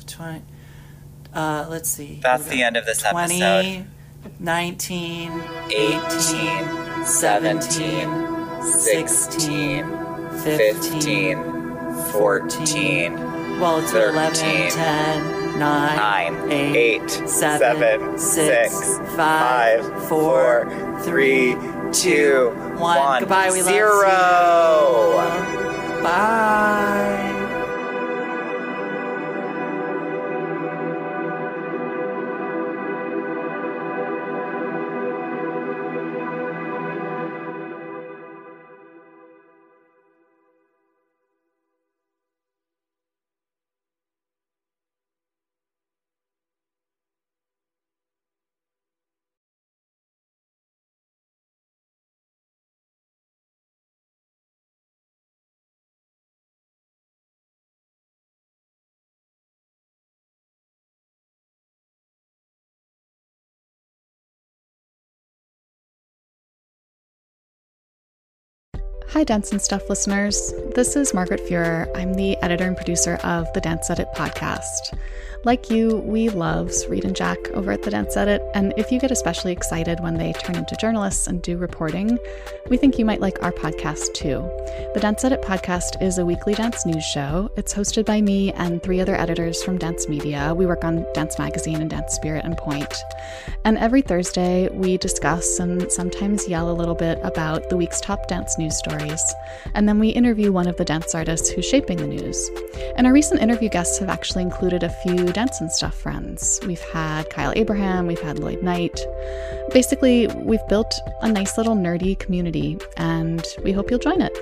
20 uh, let's see. That's the end of this 20, episode. 19, 18, 17, 16, 15, 14, Well, it's 11, 13, 10, 9, 9, 8, 8, 7, 7, 6, 6, 5, 5, 4, 4, 3, 2, 1, Goodbye, we love 0. you. Bye. Hi, Dance and Stuff listeners. This is Margaret Fuhrer. I'm the editor and producer of the Dance Edit podcast. Like you, we love Reed and Jack over at the Dance Edit, and if you get especially excited when they turn into journalists and do reporting, we think you might like our podcast too. The Dance Edit podcast is a weekly dance news show. It's hosted by me and three other editors from Dance Media. We work on Dance Magazine and Dance Spirit and Pointe. And every Thursday, we discuss and sometimes yell a little bit about the week's top dance news stories. And then we interview one of the dance artists who's shaping the news. And our recent interview guests have actually included a few Dance and stuff friends. We've had Kyle Abraham, we've had Lloyd Knight. Basically, we've built a nice little nerdy community, and we hope you'll join it.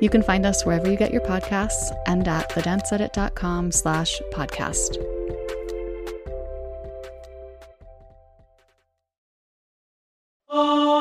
You can find us wherever you get your podcasts and at thedanceedit.com slash podcast. Oh!